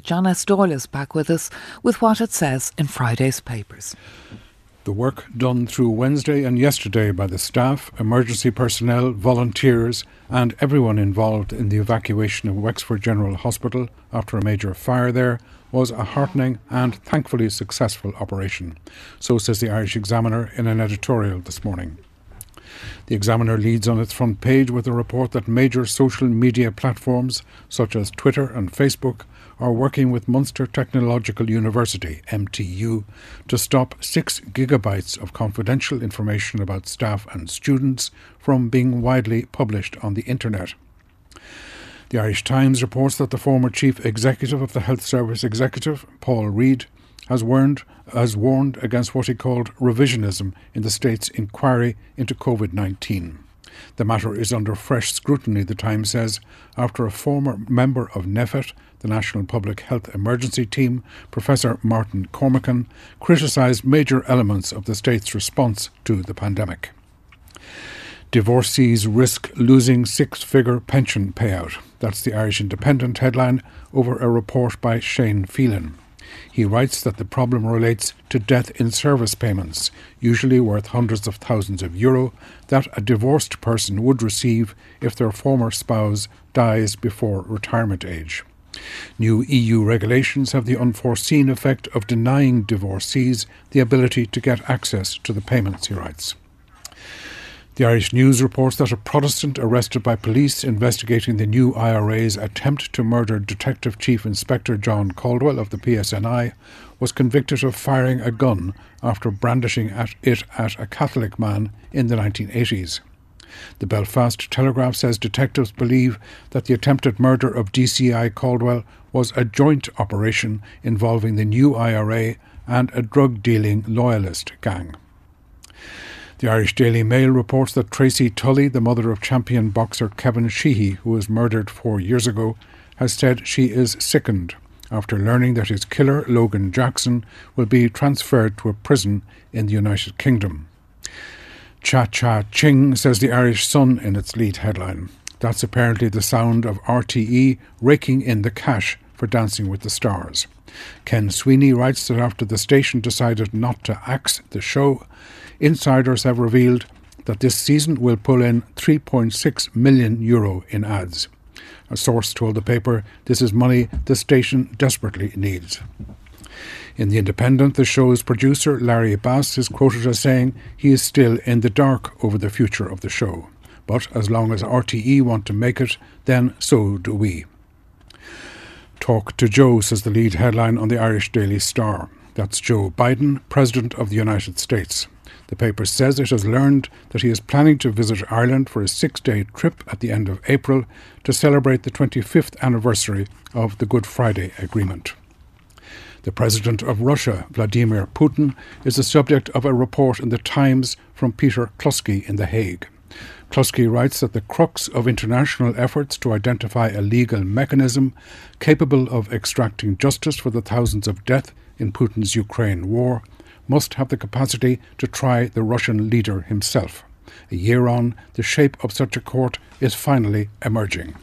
John S. Doyle is back with us with what it says in Friday's papers. The work done through Wednesday and yesterday by the staff, emergency personnel, volunteers, and everyone involved in the evacuation of Wexford General Hospital after a major fire there was a heartening and thankfully successful operation. So says the Irish Examiner in an editorial this morning. The Examiner leads on its front page with a report that major social media platforms such as Twitter and Facebook are working with Munster Technological University, MTU, to stop six gigabytes of confidential information about staff and students from being widely published on the internet. The Irish Times reports that the former chief executive of the Health Service Executive, Paul Reid, has warned, has warned against what he called revisionism in the state's inquiry into COVID 19. The matter is under fresh scrutiny, the Times says, after a former member of NPHET, the National Public Health Emergency Team, Professor Martin Cormican, criticised major elements of the state's response to the pandemic. Divorcees risk losing six figure pension payout. That's the Irish Independent headline over a report by Shane Phelan. He writes that the problem relates to death in service payments, usually worth hundreds of thousands of euro, that a divorced person would receive if their former spouse dies before retirement age. New EU regulations have the unforeseen effect of denying divorcees the ability to get access to the payments, he writes. The Irish News reports that a Protestant arrested by police investigating the new IRA's attempt to murder Detective Chief Inspector John Caldwell of the PSNI was convicted of firing a gun after brandishing at it at a Catholic man in the 1980s. The Belfast Telegraph says detectives believe that the attempted murder of DCI Caldwell was a joint operation involving the new IRA and a drug dealing loyalist gang. The Irish Daily Mail reports that Tracy Tully, the mother of champion boxer Kevin Sheehy, who was murdered four years ago, has said she is sickened after learning that his killer, Logan Jackson, will be transferred to a prison in the United Kingdom. Cha Cha Ching, says the Irish Sun in its lead headline. That's apparently the sound of RTE raking in the cash for Dancing with the Stars. Ken Sweeney writes that after the station decided not to axe the show, insiders have revealed that this season will pull in 3.6 million euro in ads. A source told the paper this is money the station desperately needs. In The Independent, the show's producer, Larry Bass, is quoted as saying he is still in the dark over the future of the show. But as long as RTE want to make it, then so do we. Talk to Joe, says the lead headline on the Irish Daily Star. That's Joe Biden, President of the United States. The paper says it has learned that he is planning to visit Ireland for a six day trip at the end of April to celebrate the 25th anniversary of the Good Friday Agreement. The President of Russia, Vladimir Putin, is the subject of a report in the Times from Peter Cluskey in The Hague. Cluskey writes that the crux of international efforts to identify a legal mechanism capable of extracting justice for the thousands of deaths in Putin's Ukraine war must have the capacity to try the Russian leader himself. A year on, the shape of such a court is finally emerging.